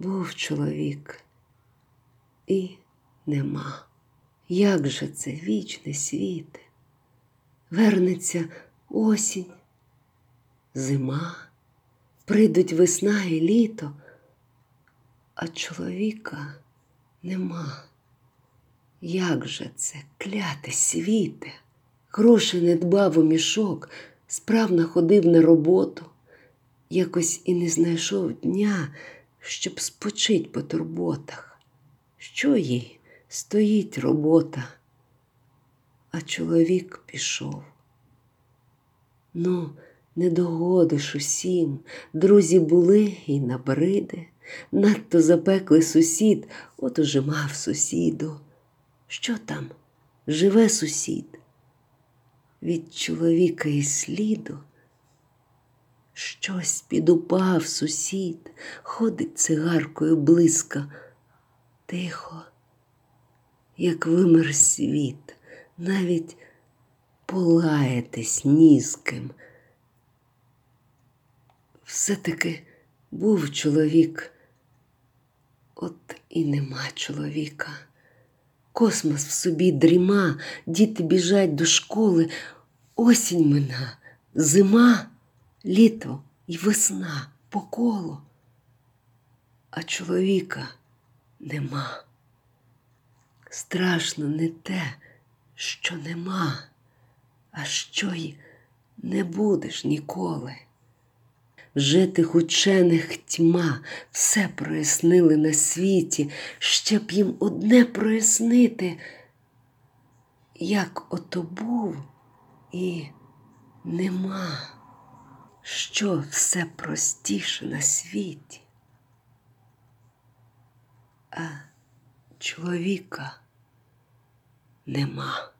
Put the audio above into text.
Був чоловік і нема. Як же це вічне світе? Вернеться осінь, зима, прийдуть весна і літо, а чоловіка нема. Як же це кляте світе? Гроші не дбав у мішок, справно ходив на роботу, якось і не знайшов дня, щоб спочить по турботах. Що їй стоїть робота? А чоловік пішов. Ну, не догодиш усім, друзі були і набриди, надто запеклий сусід, от уже мав сусіду. Що там? Живе сусід? Від чоловіка і сліду. Щось підупав сусід, ходить цигаркою близько, тихо, як вимер світ, навіть полаєтесь ні з ким. Все-таки був чоловік, от і нема чоловіка. Космос в собі дріма, діти біжать до школи, осінь мина, зима, літо і весна по колу, а чоловіка нема. Страшно не те, що нема, а що й не будеш ніколи. Вже тих учених тьма все прояснили на світі, ще б їм одне прояснити, як ото був і нема, що все простіше на світі. А чоловіка нема.